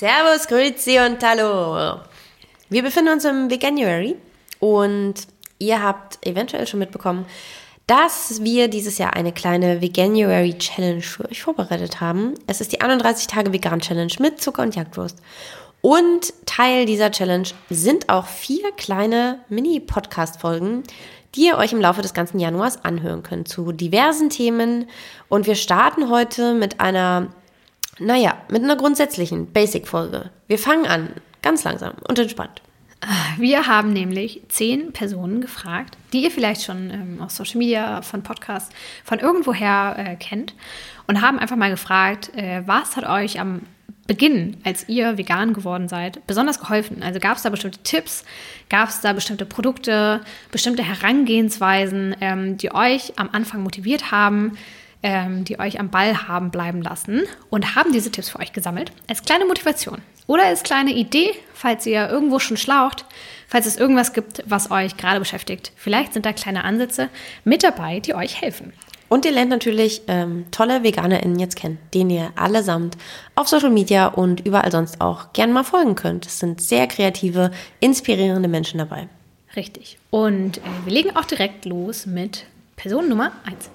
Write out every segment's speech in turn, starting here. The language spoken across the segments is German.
Servus, Grüezi und Hallo. Wir befinden uns im Veganuary und ihr habt eventuell schon mitbekommen, dass wir dieses Jahr eine kleine Veganuary Challenge für euch vorbereitet haben. Es ist die 31 Tage Vegan Challenge mit Zucker und Jagdwurst. Und Teil dieser Challenge sind auch vier kleine Mini-Podcast-Folgen, die ihr euch im Laufe des ganzen Januars anhören könnt zu diversen Themen. Und wir starten heute mit einer, naja, mit einer grundsätzlichen Basic-Folge. Wir fangen an, ganz langsam und entspannt. Wir haben nämlich zehn Personen gefragt, die ihr vielleicht schon ähm, aus Social Media, von Podcasts, von irgendwoher äh, kennt und haben einfach mal gefragt, äh, was hat euch am Beginn, als ihr vegan geworden seid, besonders geholfen? Also gab es da bestimmte Tipps, gab es da bestimmte Produkte, bestimmte Herangehensweisen, ähm, die euch am Anfang motiviert haben, ähm, die euch am Ball haben bleiben lassen und haben diese Tipps für euch gesammelt als kleine Motivation oder als kleine Idee, falls ihr irgendwo schon schlaucht, falls es irgendwas gibt, was euch gerade beschäftigt. Vielleicht sind da kleine Ansätze mit dabei, die euch helfen. Und ihr lernt natürlich ähm, tolle VeganerInnen jetzt kennen, denen ihr allesamt auf Social Media und überall sonst auch gern mal folgen könnt. Es sind sehr kreative, inspirierende Menschen dabei. Richtig. Und äh, wir legen auch direkt los mit Person Nummer 1.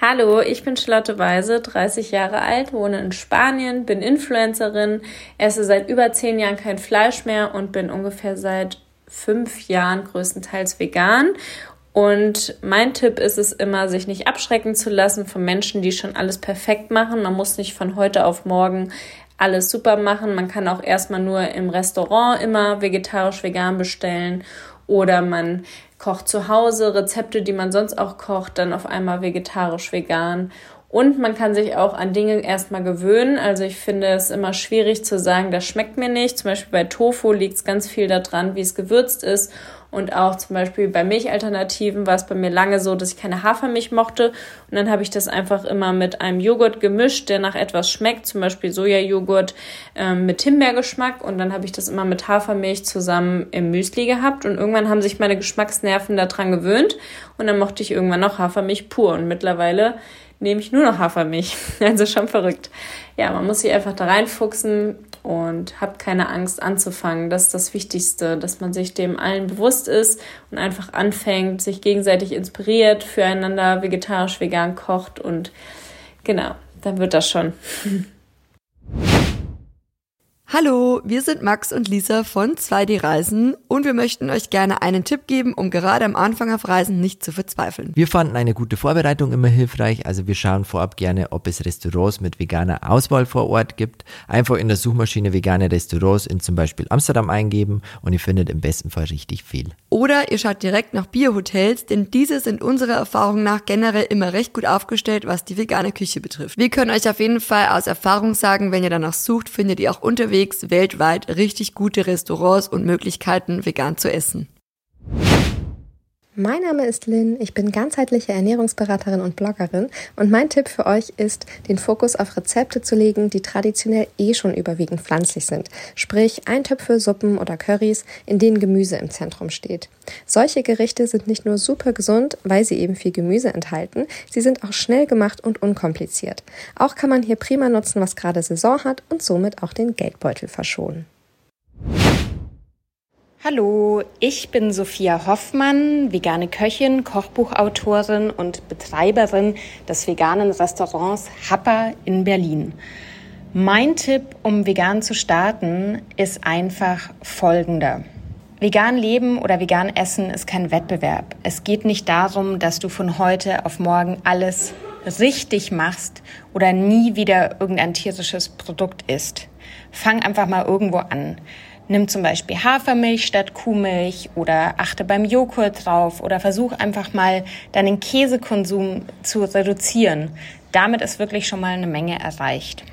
Hallo, ich bin Charlotte Weise, 30 Jahre alt, wohne in Spanien, bin Influencerin, esse seit über 10 Jahren kein Fleisch mehr und bin ungefähr seit fünf Jahren größtenteils vegan. Und mein Tipp ist es immer, sich nicht abschrecken zu lassen von Menschen, die schon alles perfekt machen. Man muss nicht von heute auf morgen alles super machen. Man kann auch erstmal nur im Restaurant immer vegetarisch vegan bestellen oder man kocht zu Hause Rezepte, die man sonst auch kocht, dann auf einmal vegetarisch vegan. Und man kann sich auch an Dinge erstmal gewöhnen. Also ich finde es immer schwierig zu sagen, das schmeckt mir nicht. Zum Beispiel bei Tofu liegt es ganz viel daran, wie es gewürzt ist und auch zum Beispiel bei Milchalternativen war es bei mir lange so, dass ich keine Hafermilch mochte. Und dann habe ich das einfach immer mit einem Joghurt gemischt, der nach etwas schmeckt, zum Beispiel Sojajoghurt ähm, mit Himbeergeschmack. Und dann habe ich das immer mit Hafermilch zusammen im Müsli gehabt. Und irgendwann haben sich meine Geschmacksnerven daran gewöhnt. Und dann mochte ich irgendwann noch Hafermilch pur. Und mittlerweile nehme ich nur noch Hafermilch. Also schon verrückt. Ja, man muss sich einfach da reinfuchsen und habt keine Angst anzufangen. Das ist das Wichtigste, dass man sich dem allen bewusst ist und einfach anfängt, sich gegenseitig inspiriert, füreinander vegetarisch, vegan kocht und genau, dann wird das schon. Hallo, wir sind Max und Lisa von 2D Reisen und wir möchten euch gerne einen Tipp geben, um gerade am Anfang auf Reisen nicht zu verzweifeln. Wir fanden eine gute Vorbereitung immer hilfreich, also wir schauen vorab gerne, ob es Restaurants mit veganer Auswahl vor Ort gibt. Einfach in der Suchmaschine vegane Restaurants in zum Beispiel Amsterdam eingeben und ihr findet im besten Fall richtig viel. Oder ihr schaut direkt nach Biohotels, denn diese sind unserer Erfahrung nach generell immer recht gut aufgestellt, was die vegane Küche betrifft. Wir können euch auf jeden Fall aus Erfahrung sagen, wenn ihr danach sucht, findet ihr auch unterwegs unterwegs weltweit richtig gute Restaurants und Möglichkeiten, vegan zu essen. Mein Name ist Lynn, ich bin ganzheitliche Ernährungsberaterin und Bloggerin und mein Tipp für euch ist, den Fokus auf Rezepte zu legen, die traditionell eh schon überwiegend pflanzlich sind, sprich Eintöpfe, Suppen oder Currys, in denen Gemüse im Zentrum steht. Solche Gerichte sind nicht nur super gesund, weil sie eben viel Gemüse enthalten, sie sind auch schnell gemacht und unkompliziert. Auch kann man hier prima nutzen, was gerade Saison hat und somit auch den Geldbeutel verschonen. Hallo, ich bin Sophia Hoffmann, vegane Köchin, Kochbuchautorin und Betreiberin des veganen Restaurants Happer in Berlin. Mein Tipp, um vegan zu starten, ist einfach folgender. Vegan leben oder vegan essen ist kein Wettbewerb. Es geht nicht darum, dass du von heute auf morgen alles richtig machst oder nie wieder irgendein tierisches Produkt isst. Fang einfach mal irgendwo an. Nimm zum Beispiel Hafermilch statt Kuhmilch oder achte beim Joghurt drauf oder versuch einfach mal deinen Käsekonsum zu reduzieren. Damit ist wirklich schon mal eine Menge erreicht.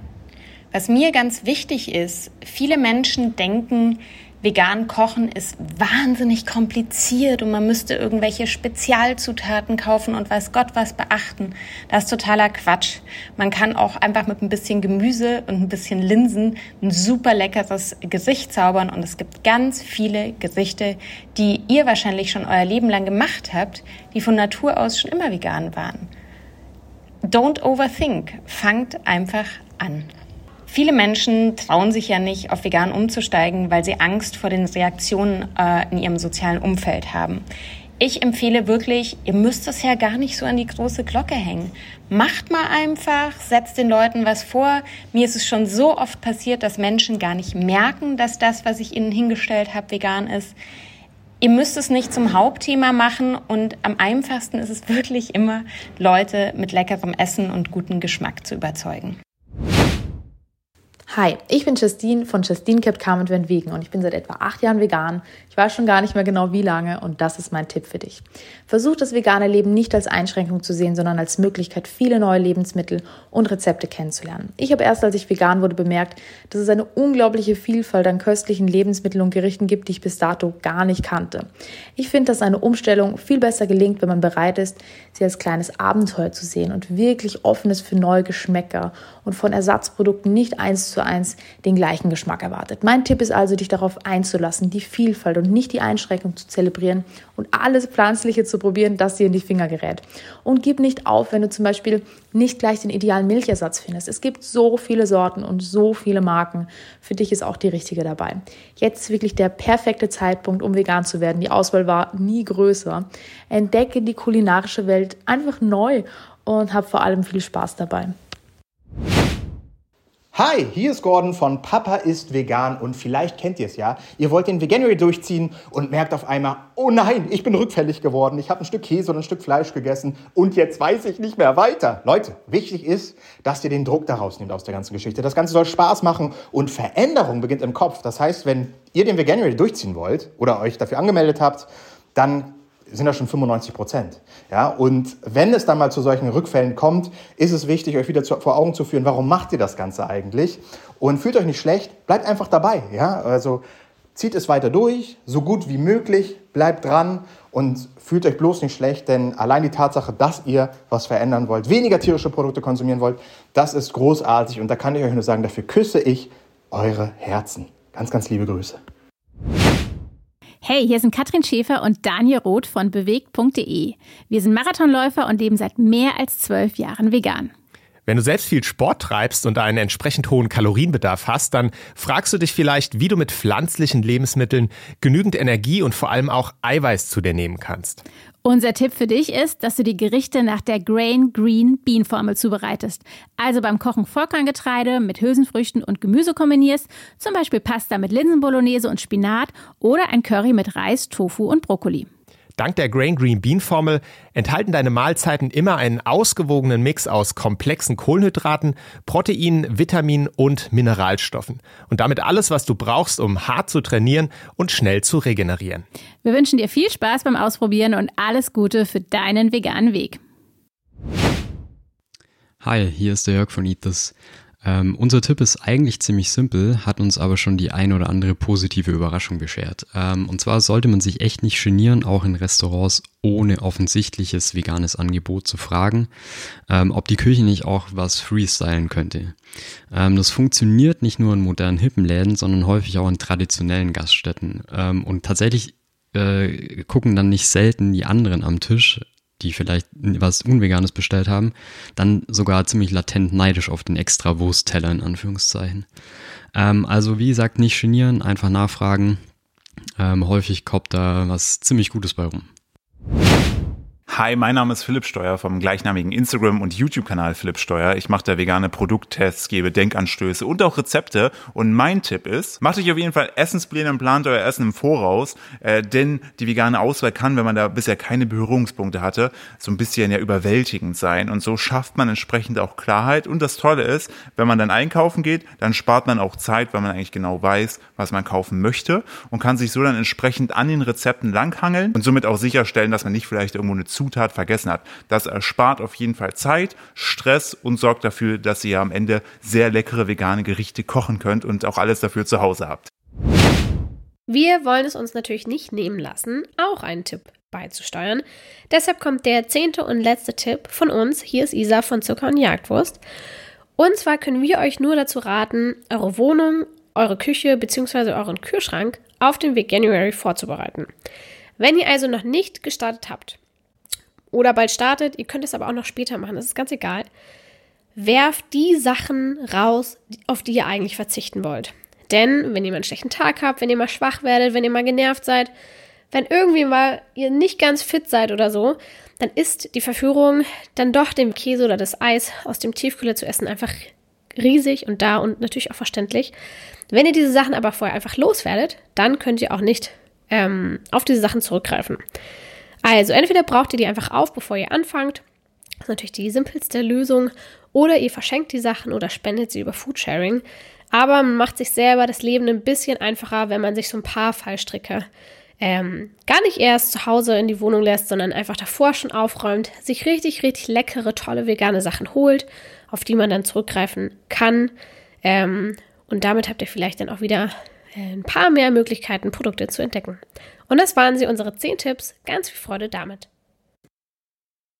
Was mir ganz wichtig ist, viele Menschen denken, vegan kochen ist wahnsinnig kompliziert und man müsste irgendwelche Spezialzutaten kaufen und weiß Gott was beachten. Das ist totaler Quatsch. Man kann auch einfach mit ein bisschen Gemüse und ein bisschen Linsen ein super leckeres Gesicht zaubern und es gibt ganz viele Gerichte, die ihr wahrscheinlich schon euer Leben lang gemacht habt, die von Natur aus schon immer vegan waren. Don't overthink. Fangt einfach an. Viele Menschen trauen sich ja nicht, auf vegan umzusteigen, weil sie Angst vor den Reaktionen äh, in ihrem sozialen Umfeld haben. Ich empfehle wirklich, ihr müsst es ja gar nicht so an die große Glocke hängen. Macht mal einfach, setzt den Leuten was vor. Mir ist es schon so oft passiert, dass Menschen gar nicht merken, dass das, was ich ihnen hingestellt habe, vegan ist. Ihr müsst es nicht zum Hauptthema machen und am einfachsten ist es wirklich immer, Leute mit leckerem Essen und gutem Geschmack zu überzeugen. Hi, ich bin Justine von Justine Kept Calm and Went Vegan und ich bin seit etwa acht Jahren vegan. Ich weiß schon gar nicht mehr genau wie lange und das ist mein Tipp für dich. Versuch das vegane Leben nicht als Einschränkung zu sehen, sondern als Möglichkeit, viele neue Lebensmittel und Rezepte kennenzulernen. Ich habe erst, als ich vegan wurde, bemerkt, dass es eine unglaubliche Vielfalt an köstlichen Lebensmitteln und Gerichten gibt, die ich bis dato gar nicht kannte. Ich finde, dass eine Umstellung viel besser gelingt, wenn man bereit ist, sie als kleines Abenteuer zu sehen und wirklich offen ist für neue Geschmäcker und von Ersatzprodukten nicht eins zu eins den gleichen Geschmack erwartet. Mein Tipp ist also, dich darauf einzulassen, die Vielfalt und nicht die Einschränkung zu zelebrieren und alles Pflanzliche zu probieren, das dir in die Finger gerät. Und gib nicht auf, wenn du zum Beispiel nicht gleich den idealen Milchersatz findest. Es gibt so viele Sorten und so viele Marken. Für dich ist auch die richtige dabei. Jetzt ist wirklich der perfekte Zeitpunkt, um vegan zu werden. Die Auswahl war nie größer. Entdecke die kulinarische Welt einfach neu und hab vor allem viel Spaß dabei. Hi, hier ist Gordon von Papa ist vegan und vielleicht kennt ihr es ja. Ihr wollt den Veganuary durchziehen und merkt auf einmal, oh nein, ich bin rückfällig geworden. Ich habe ein Stück Käse oder ein Stück Fleisch gegessen und jetzt weiß ich nicht mehr weiter. Leute, wichtig ist, dass ihr den Druck daraus nehmt aus der ganzen Geschichte. Das Ganze soll Spaß machen und Veränderung beginnt im Kopf. Das heißt, wenn ihr den Veganuary durchziehen wollt oder euch dafür angemeldet habt, dann sind das schon 95 Prozent. Ja, und wenn es dann mal zu solchen Rückfällen kommt, ist es wichtig, euch wieder zu, vor Augen zu führen, warum macht ihr das Ganze eigentlich? Und fühlt euch nicht schlecht, bleibt einfach dabei. Ja, also zieht es weiter durch, so gut wie möglich, bleibt dran und fühlt euch bloß nicht schlecht, denn allein die Tatsache, dass ihr was verändern wollt, weniger tierische Produkte konsumieren wollt, das ist großartig und da kann ich euch nur sagen, dafür küsse ich eure Herzen. Ganz, ganz liebe Grüße. Hey, hier sind Katrin Schäfer und Daniel Roth von bewegt.de. Wir sind Marathonläufer und leben seit mehr als zwölf Jahren vegan. Wenn du selbst viel Sport treibst und einen entsprechend hohen Kalorienbedarf hast, dann fragst du dich vielleicht, wie du mit pflanzlichen Lebensmitteln genügend Energie und vor allem auch Eiweiß zu dir nehmen kannst. Unser Tipp für dich ist, dass du die Gerichte nach der Grain Green Bean Formel zubereitest. Also beim Kochen Vollkorngetreide mit Hülsenfrüchten und Gemüse kombinierst, zum Beispiel Pasta mit Linsenbolognese und Spinat oder ein Curry mit Reis, Tofu und Brokkoli. Dank der Grain Green Bean Formel enthalten deine Mahlzeiten immer einen ausgewogenen Mix aus komplexen Kohlenhydraten, Proteinen, Vitaminen und Mineralstoffen. Und damit alles, was du brauchst, um hart zu trainieren und schnell zu regenerieren. Wir wünschen dir viel Spaß beim Ausprobieren und alles Gute für deinen veganen Weg. Hi, hier ist der Jörg von Itis. Ähm, unser Tipp ist eigentlich ziemlich simpel, hat uns aber schon die ein oder andere positive Überraschung beschert. Ähm, und zwar sollte man sich echt nicht genieren, auch in Restaurants ohne offensichtliches veganes Angebot zu fragen, ähm, ob die Küche nicht auch was freestylen könnte. Ähm, das funktioniert nicht nur in modernen hippen Läden, sondern häufig auch in traditionellen Gaststätten. Ähm, und tatsächlich äh, gucken dann nicht selten die anderen am Tisch die vielleicht was Unveganes bestellt haben, dann sogar ziemlich latent neidisch auf den extra Wurstteller in Anführungszeichen. Ähm, also wie gesagt, nicht genieren, einfach nachfragen. Ähm, häufig kommt da was ziemlich Gutes bei rum. Hi, mein Name ist Philipp Steuer vom gleichnamigen Instagram- und YouTube-Kanal Philipp Steuer. Ich mache da vegane Produkttests, gebe Denkanstöße und auch Rezepte. Und mein Tipp ist, macht euch auf jeden Fall Essenspläne und plant euer Essen im Voraus, äh, denn die vegane Auswahl kann, wenn man da bisher keine Berührungspunkte hatte, so ein bisschen ja überwältigend sein. Und so schafft man entsprechend auch Klarheit. Und das Tolle ist, wenn man dann einkaufen geht, dann spart man auch Zeit, weil man eigentlich genau weiß, was man kaufen möchte und kann sich so dann entsprechend an den Rezepten langhangeln und somit auch sicherstellen, dass man nicht vielleicht irgendwo eine zu Zutat vergessen hat. Das erspart auf jeden Fall Zeit, Stress und sorgt dafür, dass ihr am Ende sehr leckere vegane Gerichte kochen könnt und auch alles dafür zu Hause habt. Wir wollen es uns natürlich nicht nehmen lassen, auch einen Tipp beizusteuern. Deshalb kommt der zehnte und letzte Tipp von uns. Hier ist Isa von Zucker und Jagdwurst. Und zwar können wir euch nur dazu raten, eure Wohnung, eure Küche bzw. euren Kühlschrank auf den Weg January vorzubereiten. Wenn ihr also noch nicht gestartet habt, oder bald startet, ihr könnt es aber auch noch später machen, das ist ganz egal. Werft die Sachen raus, auf die ihr eigentlich verzichten wollt. Denn wenn ihr mal einen schlechten Tag habt, wenn ihr mal schwach werdet, wenn ihr mal genervt seid, wenn irgendwie mal ihr nicht ganz fit seid oder so, dann ist die Verführung, dann doch den Käse oder das Eis aus dem Tiefkühler zu essen einfach riesig und da und natürlich auch verständlich. Wenn ihr diese Sachen aber vorher einfach loswerdet, dann könnt ihr auch nicht ähm, auf diese Sachen zurückgreifen. Also entweder braucht ihr die einfach auf, bevor ihr anfangt. Das ist natürlich die simpelste Lösung. Oder ihr verschenkt die Sachen oder spendet sie über Foodsharing. Aber man macht sich selber das Leben ein bisschen einfacher, wenn man sich so ein paar Fallstricke ähm, gar nicht erst zu Hause in die Wohnung lässt, sondern einfach davor schon aufräumt, sich richtig, richtig leckere, tolle vegane Sachen holt, auf die man dann zurückgreifen kann. Ähm, und damit habt ihr vielleicht dann auch wieder äh, ein paar mehr Möglichkeiten, Produkte zu entdecken. Und das waren sie, unsere 10 Tipps. Ganz viel Freude damit.